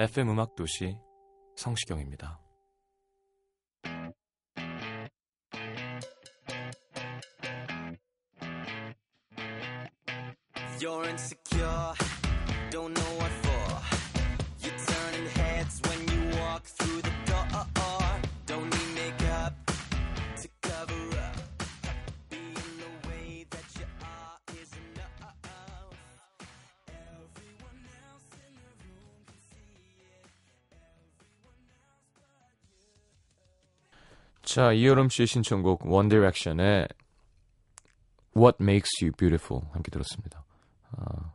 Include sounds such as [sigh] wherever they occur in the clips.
FM 음악 도시 성시경입니다. You're insecure, don't know 자, 이여름 씨의 신청곡 One Direction의 What Makes You Beautiful 함께 들었습니다. 아.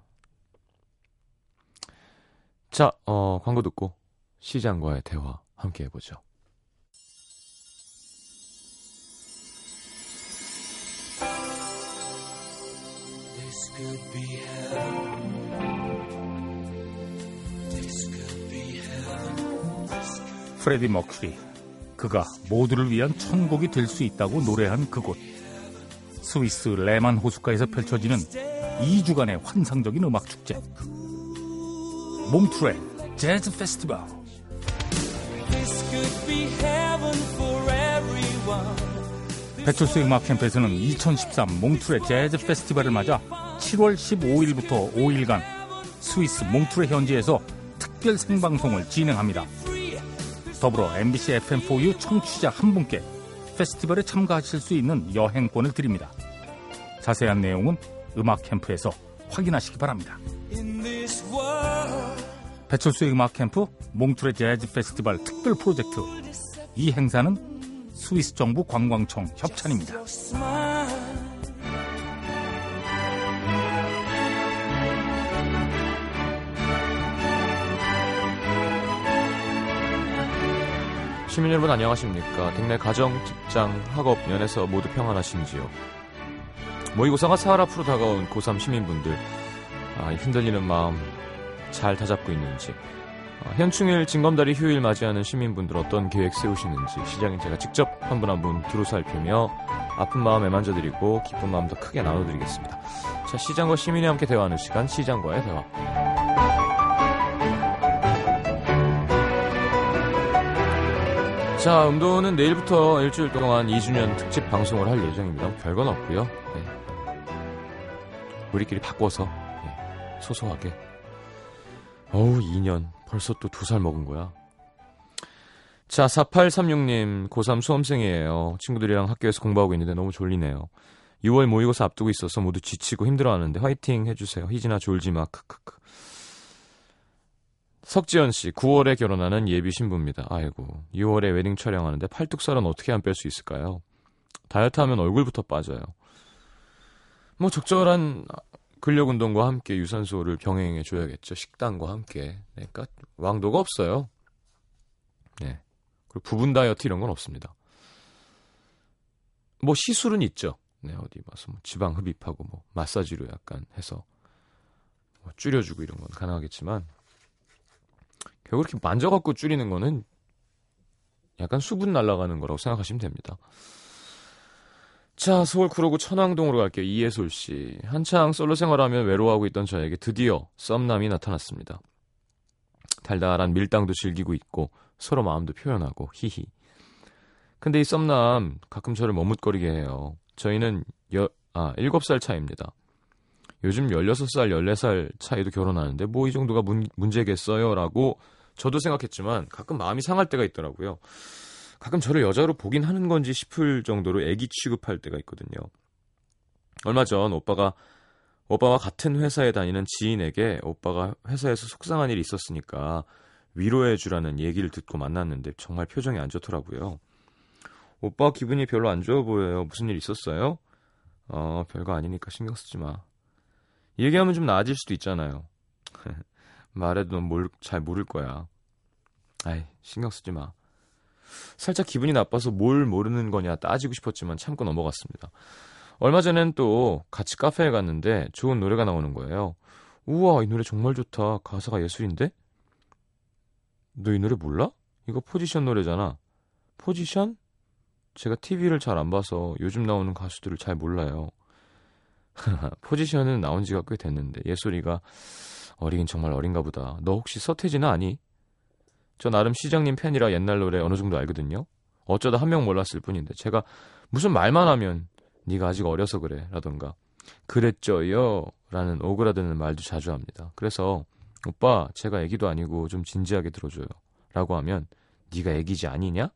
자, 어, 광고 듣고 시장과의 대화 함께 해보죠. 프레디 머큐리 그가 모두를 위한 천국이 될 수 있다고 노래한 그곳 스위스 레만 호숫가에서 펼쳐지는 2주간의 환상적인 음악 축제 몽트레 재즈 페스티벌 This could be heaven for everyone. 배철수의 음악 캠프에서는 2013 몽트레 재즈 페스티벌을 맞아 7월 15일부터 5일간 스위스 몽트레 현지에서 특별 생방송을 진행합니다. 더불어 MBC FM4U 청취자 한 분께 페스티벌에 참가하실 수 있는 여행권을 드립니다. 자세한 내용은 음악 캠프에서 확인하시기 바랍니다. 배철수의 음악 캠프 몽트레 재즈 페스티벌 특별 프로젝트 이 행사는 스위스 정부 관광청 협찬입니다. 시민 여러분 안녕하십니까? 국내 가정, 직장, 학업, 연에서 모두 평안하신지요? 모의고사가 사흘 앞으로 다가온 고3 시민분들 아, 이 흔들리는 마음 잘 다잡고 있는지 아, 현충일 징검다리 휴일 맞이하는 시민분들 어떤 계획 세우시는지 시장인 제가 직접 한 분 한분 두루 살피며 아픈 마음 애만져드리고 기쁜 마음 더 크게 나눠드리겠습니다. 자 시장과 시민이 함께 대화하는 시간 시장과의 대화 자, 음도는 내일부터 일주일 동안 2주년 특집 방송을 할 예정입니다. 별건 없고요. 네. 우리끼리 바꿔서 네, 소소하게. 어우, 2년. 벌써 또 두 살 먹은 거야. 자, 4836님, 고3 수험생이에요. 친구들이랑 학교에서 공부하고 있는데 너무 졸리네요. 6월 모의고사 앞두고 있어서 모두 지치고 힘들어하는데 화이팅 해주세요. 희진아 졸지 마. 크크크. 석지연 씨, 9월에 결혼하는 예비 신부입니다. 아이고, 6월에 웨딩 촬영하는데 팔뚝살은 어떻게 안 뺄 수 있을까요? 다이어트 하면 얼굴부터 빠져요. 뭐 적절한 근력 운동과 함께 유산소를 병행해 줘야겠죠. 식단과 함께. 네, 그러니까 왕도가 없어요. 네. 그리고 부분 다이어트 이런 건 없습니다. 뭐 시술은 있죠. 네, 어디 봐서 뭐 지방 흡입하고 뭐 마사지로 약간 해서 뭐 줄여주고 이런 건 가능하겠지만 이렇게 만져갖고 줄이는 거는 약간 수분 날아가는 거라고 생각하시면 됩니다. 자, 서울 구로구 천왕동으로 갈게요. 이예솔 씨. 한창 솔로 생활하며 외로워하고 있던 저에게 드디어 썸남이 나타났습니다. 달달한 밀당도 즐기고 있고 서로 마음도 표현하고 히히. 근데 이 썸남 가끔 저를 머뭇거리게 해요. 저희는 여, 아, 7살 차입니다. 요즘 16살, 14살 차이도 결혼하는데 뭐 이 정도가 문, 문제겠어요? 라고 저도 생각했지만 가끔 마음이 상할 때가 있더라고요. 가끔 저를 여자로 보긴 하는 건지 싶을 정도로 애기 취급할 때가 있거든요. 얼마 전 오빠가 오빠와 같은 회사에 다니는 지인에게 오빠가 회사에서 속상한 일이 있었으니까 위로해 주라는 얘기를 듣고 만났는데 정말 표정이 안 좋더라고요. 오빠 기분이 별로 안 좋아 보여요. 무슨 일 있었어요? 어, 별거 아니니까 신경 쓰지 마. 얘기하면 좀 나아질 수도 있잖아요. [laughs] 말해도 넌잘 모를 거야. 아이, 신경 쓰지 마. 살짝 기분이 나빠서 뭘 모르는 거냐 따지고 싶었지만 참고 넘어갔습니다. 얼마 전엔 또 같이 카페에 갔는데 좋은 노래가 나오는 거예요. 우와, 이 노래 정말 좋다. 가사가 예술인데? 너 이 노래 몰라? 이거 포지션 노래잖아. 포지션? 제가 TV를 잘 안 봐서 요즘 나오는 가수들을 잘 몰라요. [laughs] 포지션은 나온 지가 꽤 됐는데 예솔이가 어리긴 정말 어린가 보다. 너 혹시 서태지는 아니? 저 나름 시장님 팬이라 옛날 노래 어느 정도 알거든요. 어쩌다 한 명 몰랐을 뿐인데 제가 무슨 말만 하면 네가 아직 어려서 그래 라던가 그랬죠요 라는 오그라드는 말도 자주 합니다. 그래서 오빠 제가 애기도 아니고 좀 진지하게 들어줘요 라고 하면 네가 애기지 아니냐?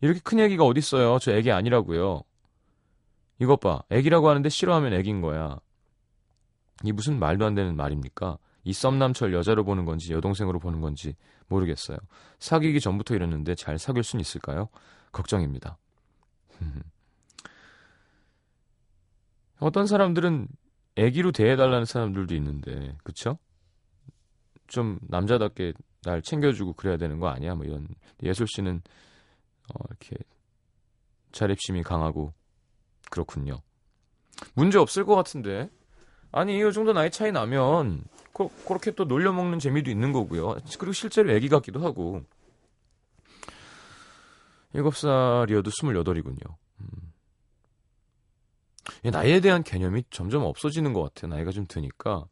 이렇게 큰 애기가 어딨어요. 저 애기 아니라고요. 이것 봐. 애기라고 하는데 싫어하면 애긴 거야. 이 무슨 말도 안 되는 말입니까? 이 썸남철 여자로 보는 건지 여동생으로 보는 건지 모르겠어요. 사귀기 전부터 이랬는데 잘 사귈 순 있을까요? 걱정입니다. [laughs] 어떤 사람들은 애기로 대해달라는 사람들도 있는데, 그쵸? 좀 남자답게 날 챙겨주고 그래야 되는 거 아니야? 뭐 이런 예솔 씨는 어, 이렇게 자립심이 강하고 그렇군요. 문제 없을 것 같은데. 아니, 이 정도 나이 차이 나면 그, 그렇게 또 놀려먹는 재미도 있는 거고요. 그리고 실제로 애기 같기도 하고. 7살이어도 28이군요. 음. 나이에 대한 개념이 점점 없어지는 것 같아요. 나이가 좀 드니까.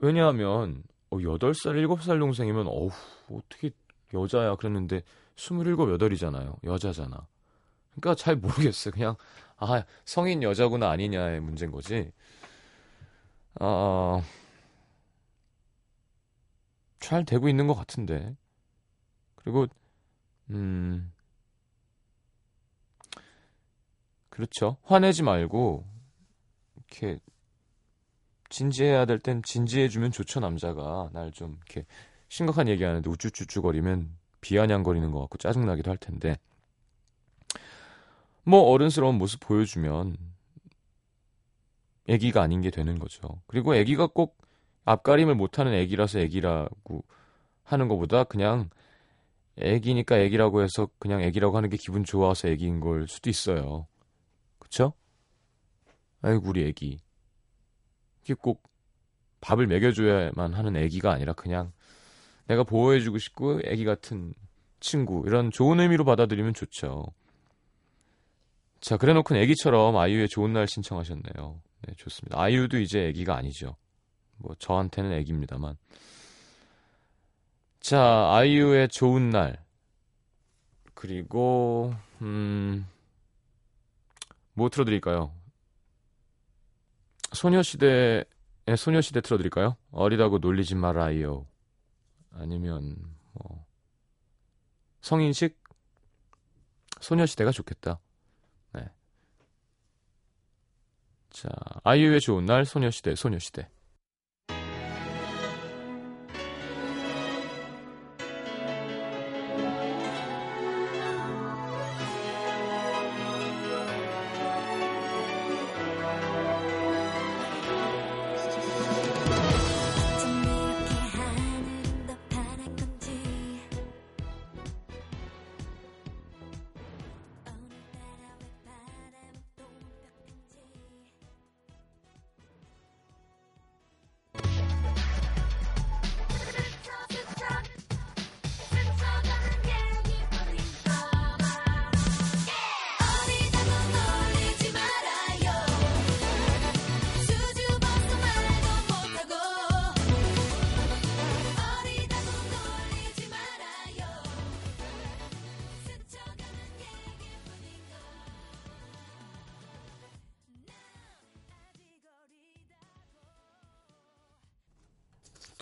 왜냐하면, 어, 8살, 7살 동생이면, 어우, 어떻게 여자야. 그랬는데, 27, 8이잖아요. 여자잖아. 그러니까 잘 모르겠어요. 그냥 아 성인 여자구나 아니냐의 문제인 거지. 어, 잘 되고 있는 것 같은데. 그리고 음 그렇죠. 화내지 말고 이렇게 진지해야 될 땐 진지해주면 좋죠 남자가 날 좀 이렇게 심각한 얘기 하는데 우쭈쭈쭈거리면 비아냥거리는 것 같고 짜증나기도 할 텐데 뭐 어른스러운 모습 보여주면 애기가 아닌 게 되는 거죠. 그리고 애기가 꼭 앞가림을 못하는 애기라서 애기라고 하는 것보다 그냥 애기니까 애기라고 해서 그냥 애기라고 하는 게 기분 좋아서 애기인 걸 수도 있어요. 그쵸? 아이고 우리 애기 이게 꼭 밥을 먹여줘야만 하는 애기가 아니라 그냥 내가 보호해주고 싶고 애기 같은 친구 이런 좋은 의미로 받아들이면 좋죠. 자, 그래놓고 애기처럼 아이유의 좋은 날 신청하셨네요. 네, 좋습니다. 아이유도 이제 애기가 아니죠. 뭐 저한테는 애기입니다만. 자, 아이유의 좋은 날. 그리고 음. 뭐 틀어 드릴까요? 소녀시대의 소녀시대 틀어 드릴까요? 어리다고 놀리지 말아요. 아니면 뭐 성인식 소녀시대가 좋겠다. 네. 자, 아이유의 좋은 날 소녀시대 소녀시대.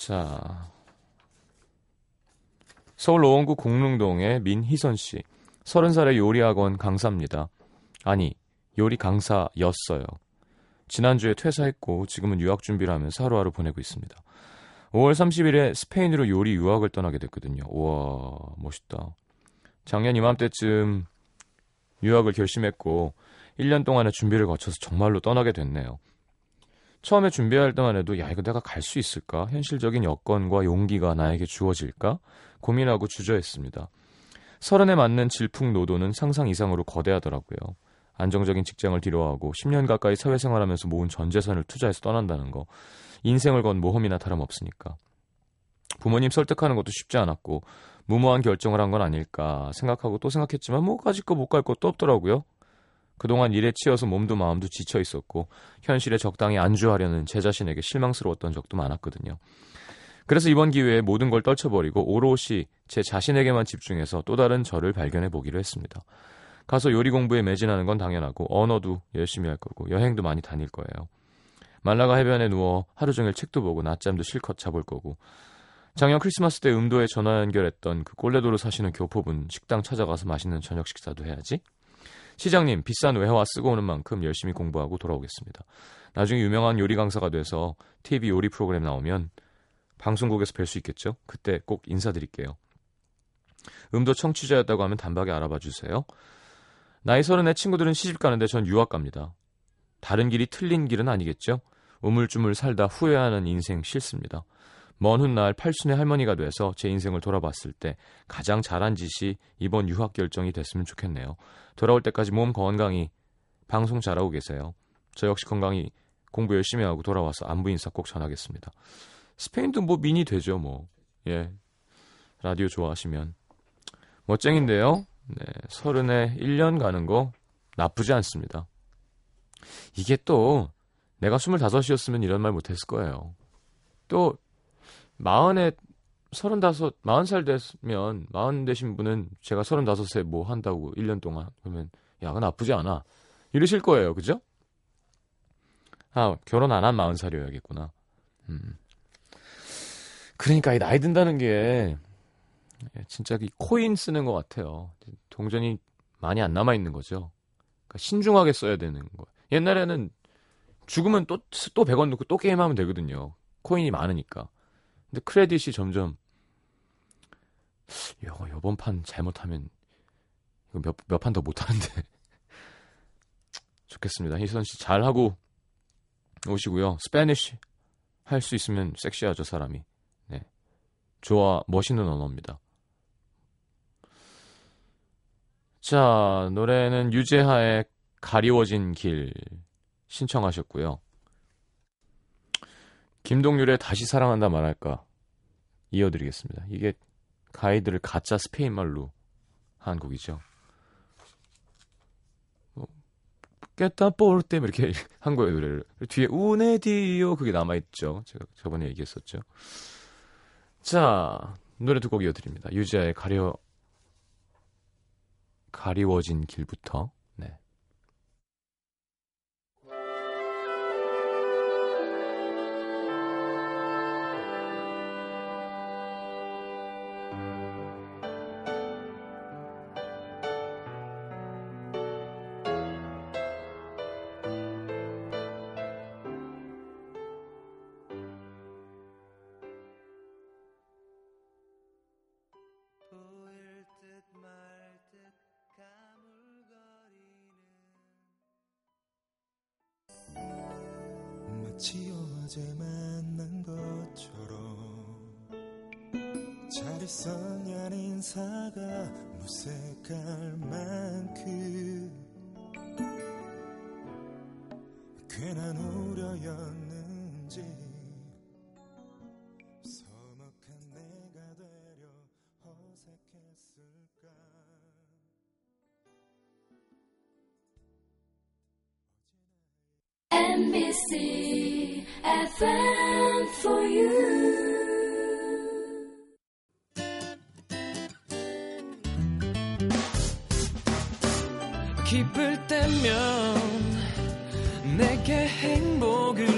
자. 서울 노원구 공릉동의 민희선 씨. 30살의 요리학원 강사입니다. 아니, 요리 강사였어요. 지난주에 퇴사했고 지금은 유학 준비를 하면서 하루하루 보내고 있습니다. 5월 30일에 스페인으로 요리 유학을 떠나게 됐거든요. 우와, 멋있다. 작년 이맘때쯤 유학을 결심했고 1년 동안의 준비를 거쳐서 정말로 떠나게 됐네요. 처음에 준비할 때만 해도 야 이거 내가 갈 수 있을까? 현실적인 여건과 용기가 나에게 주어질까? 고민하고 주저했습니다. 서른에 맞는 질풍노도는 상상 이상으로 거대하더라고요. 안정적인 직장을 뒤로하고 10년 가까이 사회생활하면서 모은 전 재산을 투자해서 떠난다는 거. 인생을 건 모험이나 다름없으니까. 부모님 설득하는 것도 쉽지 않았고 무모한 결정을 한 건 아닐까 생각하고 또 생각했지만 뭐 가질 거 못 갈 것도 없더라고요. 그동안 일에 치여서 몸도 마음도 지쳐 있었고 현실에 적당히 안주하려는 제 자신에게 실망스러웠던 적도 많았거든요. 그래서 이번 기회에 모든 걸 떨쳐버리고 오롯이 제 자신에게만 집중해서 또 다른 저를 발견해 보기로 했습니다. 가서 요리 공부에 매진하는 건 당연하고 언어도 열심히 할 거고 여행도 많이 다닐 거예요. 말라가 해변에 누워 하루 종일 책도 보고 낮잠도 실컷 자볼 거고 작년 크리스마스 때 음도에 전화 연결했던 그 꼴레도로 사시는 교포분 식당 찾아가서 맛있는 저녁 식사도 해야지. 시장님 비싼 외화 쓰고 오는 만큼 열심히 공부하고 돌아오겠습니다. 나중에 유명한 요리 강사가 돼서 TV 요리 프로그램 나오면 방송국에서 뵐 수 있겠죠? 그때 꼭 인사드릴게요. 음도 청취자였다고 하면 단박에 알아봐 주세요. 나이 서른의 친구들은 시집 가는데 전 유학 갑니다. 다른 길이 틀린 길은 아니겠죠? 우물쭈물 살다 후회하는 인생 싫습니다. 먼 훗날 팔순의 할머니가 돼서 제 인생을 돌아봤을 때 가장 잘한 짓이 이번 유학 결정이 됐으면 좋겠네요. 돌아올 때까지 몸 건강히 방송 잘하고 계세요. 저 역시 건강히 공부 열심히 하고 돌아와서 안부 인사 꼭 전하겠습니다. 스페인도 뭐 미니 되죠, 뭐. 예. 라디오 좋아하시면. 멋쟁인데요. 네. 서른에 1년 가는 거 나쁘지 않습니다. 이게 또 내가 25이었으면 이런 말 못했을 거예요. 또 마흔에 서른다섯, 마흔 살 됐으면 마흔 되신 분은 제가 서른다섯에 뭐 한다고 1년 동안 그러면 야, 그 나쁘지 않아. 이러실 거예요. 그죠? 아, 결혼 안 한 마흔 살이어야겠구나. 음. 그러니까 이 나이 든다는 게 진짜 이 코인 쓰는 것 같아요. 동전이 많이 안 남아 있는 거죠. 그러니까 신중하게 써야 되는 거. 옛날에는 죽으면 또, 또 100원 넣고 또 게임하면 되거든요. 코인이 많으니까. 근데 credit이 점점, 야, 이번 판 잘못하면, 이거 몇, 몇 판 더 못하는데. [laughs] 좋겠습니다. 희선 씨 잘하고 오시고요. Spanish 할 수 있으면 섹시하죠, 사람이. 네. 좋아, 멋있는 언어입니다. 자, 노래는 유재하의 가리워진 길 신청하셨고요. 김동률의 다시 사랑한다 말할까 이어드리겠습니다. 이게 가이드를 가짜 스페인 말로 한 곡이죠. 깼다 볼 때 이렇게 [laughs] 한 거예요 노래를. 뒤에 우네디오 그게 남아 있죠. 제가 저번에 얘기했었죠. 자 노래 두 곡 이어드립니다. 유지아의 가려 가리워진 길부터 마치 어제 만난 것처럼 잘 있었냐는 인사가 무색할 만큼 기쁠 때면 내게 행복을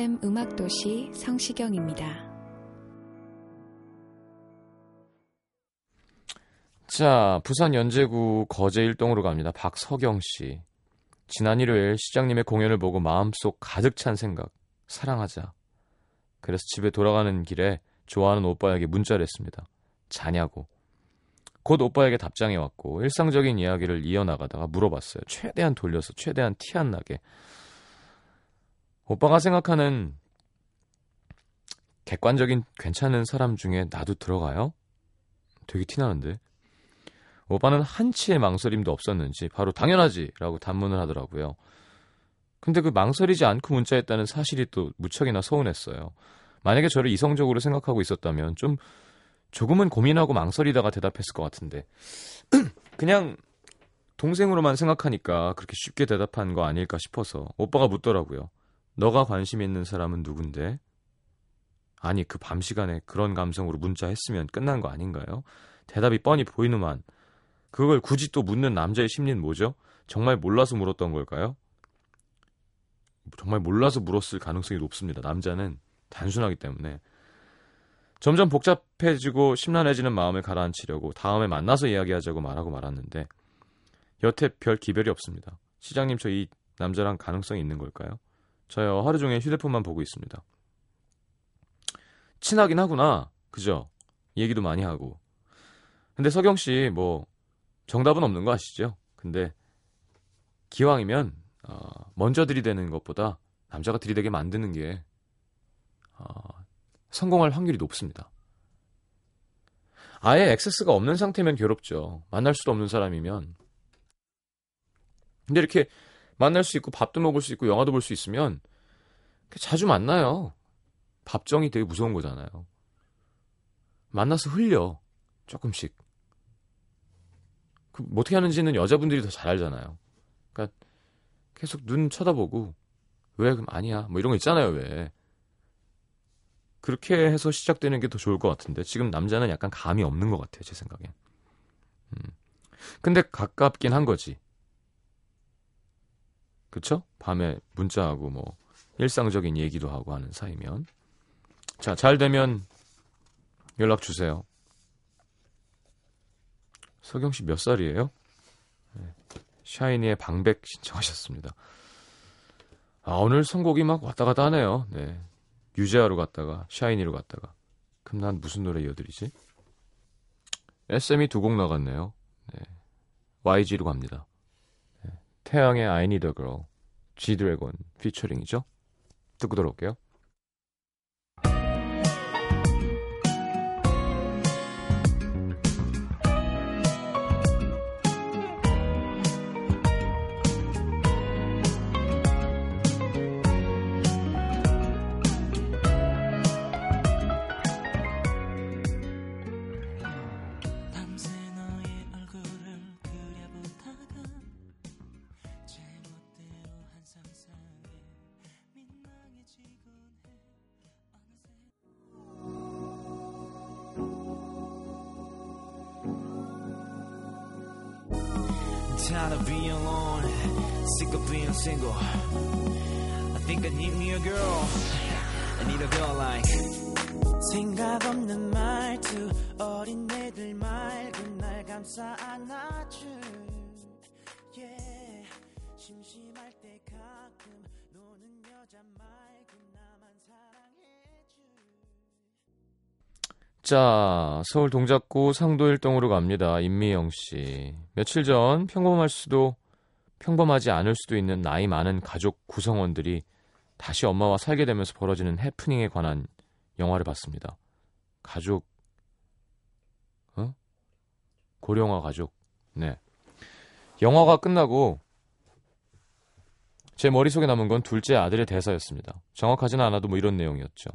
FM 음악도시 성시경입니다. 자, 부산 연제구 거제 일동으로 갑니다. 박서경 씨. 지난 일요일 시장님의 공연을 보고 마음속 가득 찬 생각. 사랑하자. 그래서 집에 돌아가는 길에 좋아하는 오빠에게 문자를 했습니다. 자냐고. 곧 오빠에게 답장이 왔고 일상적인 이야기를 이어나가다가 물어봤어요. 최대한 돌려서 최대한 티 안 나게. 오빠가 생각하는 객관적인 괜찮은 사람 중에 나도 들어가요? 되게 티나는데. 오빠는 한치의 망설임도 없었는지 바로 당연하지 라고 단문을 하더라고요. 근데 그 망설이지 않고 문자했다는 사실이 또 무척이나 서운했어요. 만약에 저를 이성적으로 생각하고 있었다면 좀 조금은 고민하고 망설이다가 대답했을 것 같은데 [clears throat] 그냥 동생으로만 생각하니까 그렇게 쉽게 대답한 거 아닐까 싶어서 오빠가 묻더라고요. 너가 관심 있는 사람은 누군데? 아니 그 밤 시간에 그런 감성으로 문자했으면 끝난 거 아닌가요? 대답이 뻔히 보이nu만 그걸 굳이 또 묻는 남자의 심리는 뭐죠? 정말 몰라서 물었던 걸까요? 정말 몰라서 물었을 가능성이 높습니다. 남자는 단순하기 때문에. 점점 복잡해지고 심란해지는 마음을 가라앉히려고 다음에 만나서 이야기하자고 말하고 말았는데 여태 별 기별이 없습니다. 시장님 저 이 남자랑 가능성이 있는 걸까요? 저요 하루 종일 휴대폰만 보고 있습니다. 친하긴 하구나. 그죠? 얘기도 많이 하고. 근데 서경 씨 뭐 정답은 없는 거 아시죠? 근데 기왕이면 어, 먼저 들이대는 것보다 남자가 들이대게 만드는 게 어, 성공할 확률이 높습니다. 아예 액세스가 없는 상태면 괴롭죠. 만날 수도 없는 사람이면. 근데 이렇게 만날 수 있고 밥도 먹을 수 있고 영화도 볼 수 있으면 자주 만나요. 밥정이 되게 무서운 거잖아요. 만나서 흘려 조금씩. 그 어떻게 하는지는 여자분들이 더 잘 알잖아요. 그러니까 계속 눈 쳐다보고 왜 그럼 아니야 뭐 이런 거 있잖아요 왜 그렇게 해서 시작되는 게 더 좋을 것 같은데 지금 남자는 약간 감이 없는 것 같아요 제 생각엔 음. 근데 가깝긴 한 거지 그쵸 밤에 문자하고 뭐 일상적인 얘기도 하고 하는 사이면 자 잘 되면 연락 주세요 서경 씨 몇 살이에요? 네. 샤이니의 방백 신청하셨습니다. 아, 오늘 선곡이 막 왔다 갔다 하네요. 네. 유재하로 갔다가 샤이니로 갔다가. 그럼 난 무슨 노래 이어드리지? SM이 두 곡 나갔네요. 네. YG로 갑니다. 네. 태양의 Need a Girl, G-Dragon 피처링이죠. 듣고 들어올게요. Single. I think I need me a girl. I need a girl like. 생각 없는 말투 어린 애들 말고 날 감싸 안아줄 yeah. 심심할 때 가끔 노는 여자 말고 나만 사랑해줄 자, 서울 동작구 상도 일동으로 갑니다. 임미영 씨. 며칠 전 평범할 수도 평범하지 않을 수도 있는 나이 많은 가족 구성원들이 다시 엄마와 살게 되면서 벌어지는 해프닝에 관한 영화를 봤습니다. 가족 어? 고령화 가족. 네. 영화가 끝나고 제 머릿속에 남은 건 둘째 아들의 대사였습니다. 정확하지는 않아도 뭐 이런 내용이었죠.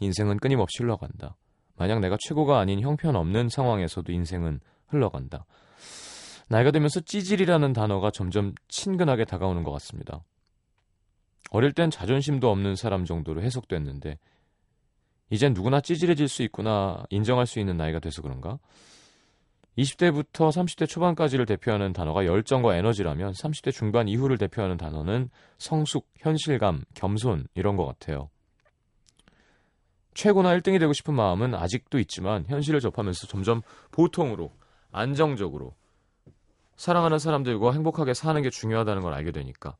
인생은 끊임없이 흘러간다. 만약 내가 최고가 아닌 형편없는 상황에서도 인생은 흘러간다. 나이가 들면서 찌질이라는 단어가 점점 친근하게 다가오는 것 같습니다. 어릴 땐 자존심도 없는 사람 정도로 해석됐는데 이젠 누구나 찌질해질 수 있구나 인정할 수 있는 나이가 돼서 그런가? 20대부터 30대 초반까지를 대표하는 단어가 열정과 에너지라면 30대 중반 이후를 대표하는 단어는 성숙, 현실감, 겸손 이런 것 같아요. 최고나 1등이 되고 싶은 마음은 아직도 있지만 현실을 접하면서 점점 보통으로 안정적으로 사랑하는 사람들과 행복하게 사는 게 중요하다는 걸 알게 되니까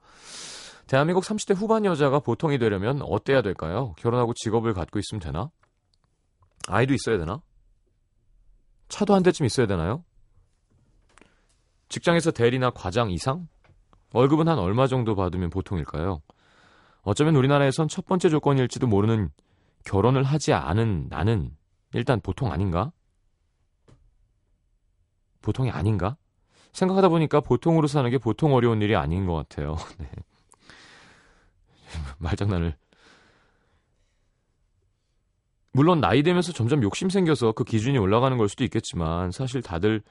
대한민국 30대 후반 여자가 보통이 되려면 어때야 될까요? 결혼하고 직업을 갖고 있으면 되나? 아이도 있어야 되나? 차도 한 대쯤 있어야 되나요? 직장에서 대리나 과장 이상? 월급은 한 얼마 정도 받으면 보통일까요? 어쩌면 우리나라에선 첫 번째 조건일지도 모르는 결혼을 하지 않은 나는 일단 보통 아닌가? 보통이 아닌가? 생각하다 보니까 보통으로 사는 게 보통 어려운 일이 아닌 것 같아요. [laughs] 네. [laughs] 말장난을. 물론 나이 들면서 점점 욕심 생겨서 그 기준이 올라가는 걸 수도 있겠지만 사실 다들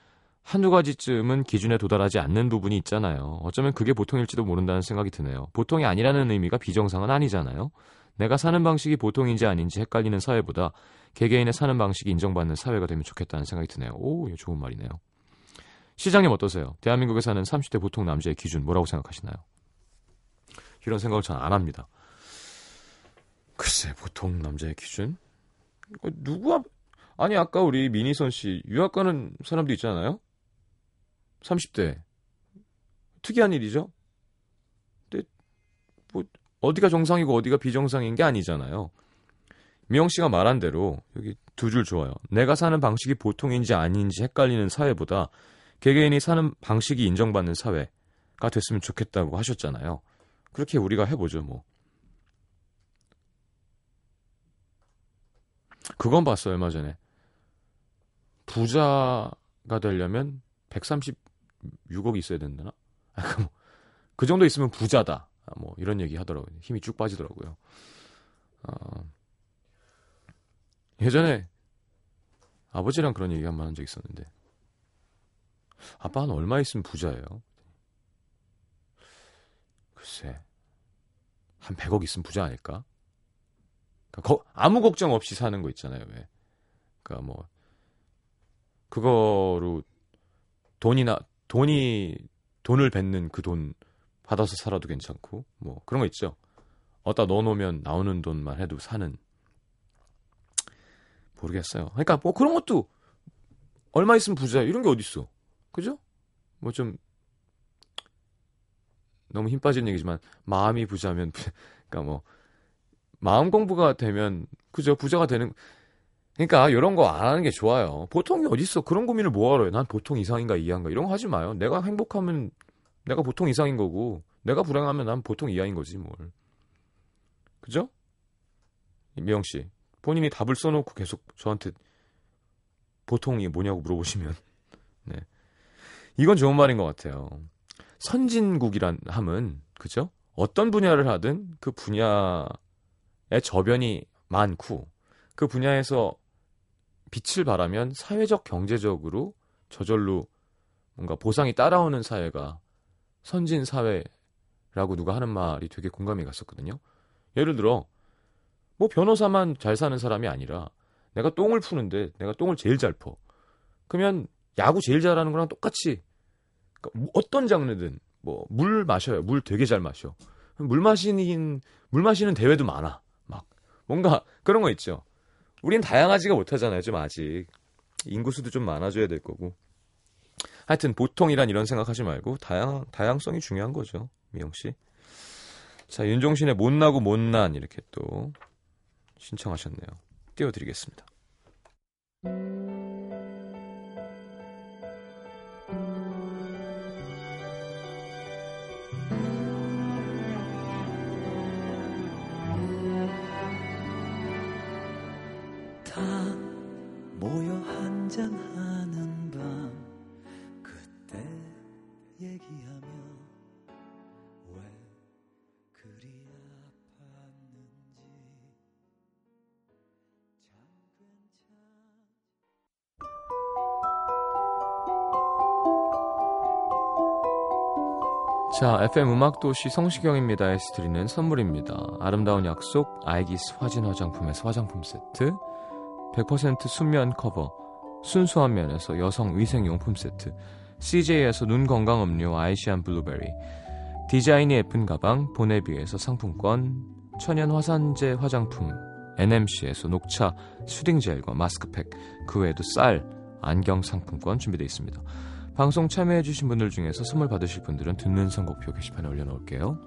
한두 가지쯤은 기준에 도달하지 않는 부분이 있잖아요. 어쩌면 그게 보통일지도 모른다는 생각이 드네요. 보통이 아니라는 의미가 비정상은 아니잖아요. 내가 사는 방식이 보통인지 아닌지 헷갈리는 사회보다 개개인의 사는 방식이 인정받는 사회가 되면 좋겠다는 생각이 드네요. 오, 좋은 말이네요. 시장님 어떠세요? 대한민국에 사는 30대 보통 남자의 기준 뭐라고 생각하시나요? 이런 생각을 전 안 합니다. 글쎄, 보통 남자의 기준? 이거 누구야? 아니, 아까 우리 미니선 씨, 유학 가는 사람도 있잖아요? 30대. 특이한 일이죠? 근데, 뭐, 어디가 정상이고 어디가 비정상인 게 아니잖아요. 미영 씨가 말한 대로, 여기 두 줄 좋아요. 내가 사는 방식이 보통인지 아닌지 헷갈리는 사회보다 개개인이 사는 방식이 인정받는 사회가 됐으면 좋겠다고 하셨잖아요. 그렇게 우리가 해보죠, 뭐. 그건 봤어요, 얼마 전에. 부자가 되려면 136억이 있어야 된다나? [laughs] 아, 그, 뭐, 그 정도 있으면 부자다. 아, 뭐, 이런 얘기 하더라고요. 힘이 쭉 빠지더라고요. 어, 예전에 아버지랑 그런 얘기 한 번 한 적 있었는데. 아빠는 얼마 있으면 부자예요? 글쎄, 한 100억 있으면 부자 아닐까? 그러니까 거, 아무 걱정 없이 사는 거 있잖아요, 왜. 그니까 뭐, 그거로 돈이나, 돈이, 돈을 뱉는 그 돈 받아서 살아도 괜찮고, 뭐, 그런 거 있죠. 어디다 넣어놓으면 나오는 돈만 해도 사는. 모르겠어요. 그러니까 뭐 그런 것도 얼마 있으면 부자 이런 게 어딨어. 그죠? 뭐 좀 너무 힘 빠진 얘기지만 마음이 부자면 그러니까 뭐 마음 공부가 되면 그죠 부자가 되는 그러니까 이런 거 안 하는 게 좋아요. 보통이 어딨어? 그런 고민을 뭐하러 해? 난 보통 이상인가 이하인가 이런 거 하지 마요. 내가 행복하면 내가 보통 이상인 거고 내가 불행하면 난 보통 이하인 거지 뭘. 그죠? 미영 씨 본인이 답을 써놓고 계속 저한테 보통이 뭐냐고 물어보시면 네 이건 좋은 말인 것 같아요. 선진국이란 함은 그죠? 어떤 분야를 하든 그 분야의 저변이 많고 그 분야에서 빛을 발하면 사회적 경제적으로 저절로 뭔가 보상이 따라오는 사회가 선진 사회라고 누가 하는 말이 되게 공감이 갔었거든요. 예를 들어 뭐 변호사만 잘 사는 사람이 아니라 내가 똥을 푸는데 내가 똥을 제일 잘 퍼. 그러면 야구 제일 잘하는 거랑 똑같이 그러니까 어떤 장르든 뭐 물 마셔요. 물 되게 잘 마셔. 물 마시는 물 마시는 대회도 많아. 막 뭔가 [laughs] 그런 거 있죠. 우린 다양하지가 못하잖아요. 좀 아직 인구수도 좀 많아져야 될 거고. 하여튼 보통이란 이런 생각하지 말고 다양 다양성이 중요한 거죠. 미영 씨. 자 윤종신의 못나고 못난 이렇게 또 신청하셨네요. 띄워드리겠습니다. 한잔하는 밤 그때 얘기하며 왜 그리 아팠는지. 참 괜찮 자, FM 음악도시 성시경입니다에서 드리는 선물입니다. 아름다운 약속, 아이기스 화진 화장품에서 화장품 세트, 100% 순면 커버, 순수한 면에서 여성 위생용품 세트, CJ에서 눈 건강 음료 아이시안 블루베리, 디자인이 예쁜 가방 보네비에서 상품권, 천연 화산재 화장품 NMC에서 녹차 수딩 젤과 마스크팩, 그 외에도 쌀, 안경 상품권 준비되어 있습니다. 방송 참여해주신 분들 중에서 선물 받으실 분들은 듣는 선곡표 게시판에 올려놓을게요.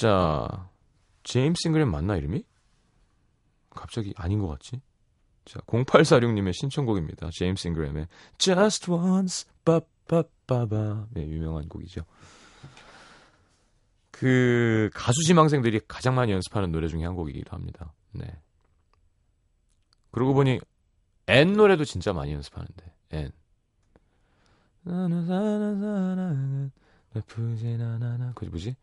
자, 제임스 잉그램 맞나 이름이? 갑자기 아닌 것 같지? 자, 0846님의 신청곡입니다. 제임스 잉그램의 Just Once, 빠빠빠바. 네, 유명한 곡이죠. 그 가수 지망생들이 가장 많이 연습하는 노래 중에 한 곡이기도 합니다. 네. 그러고 보니 N 노래도 진짜 많이 연습하는데 N. 나쁘진 않아 그 뭐지?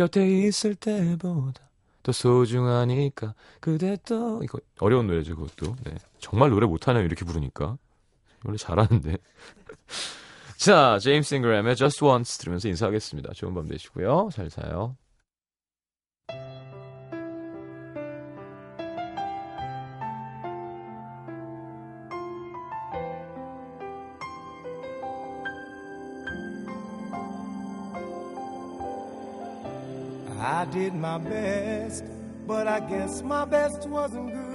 곁에 있을 때보다 더 소중하니까 그대 또 이거 어려운 노래죠 그것도 네. 정말 노래 못하네요 이렇게 부르니까 원래 잘하는데 [laughs] 자, 제임스 잉그램의 Just Once 들으면서 인사하겠습니다. 좋은 밤 되시고요. 잘 사요. I did my best, but I guess my best wasn't good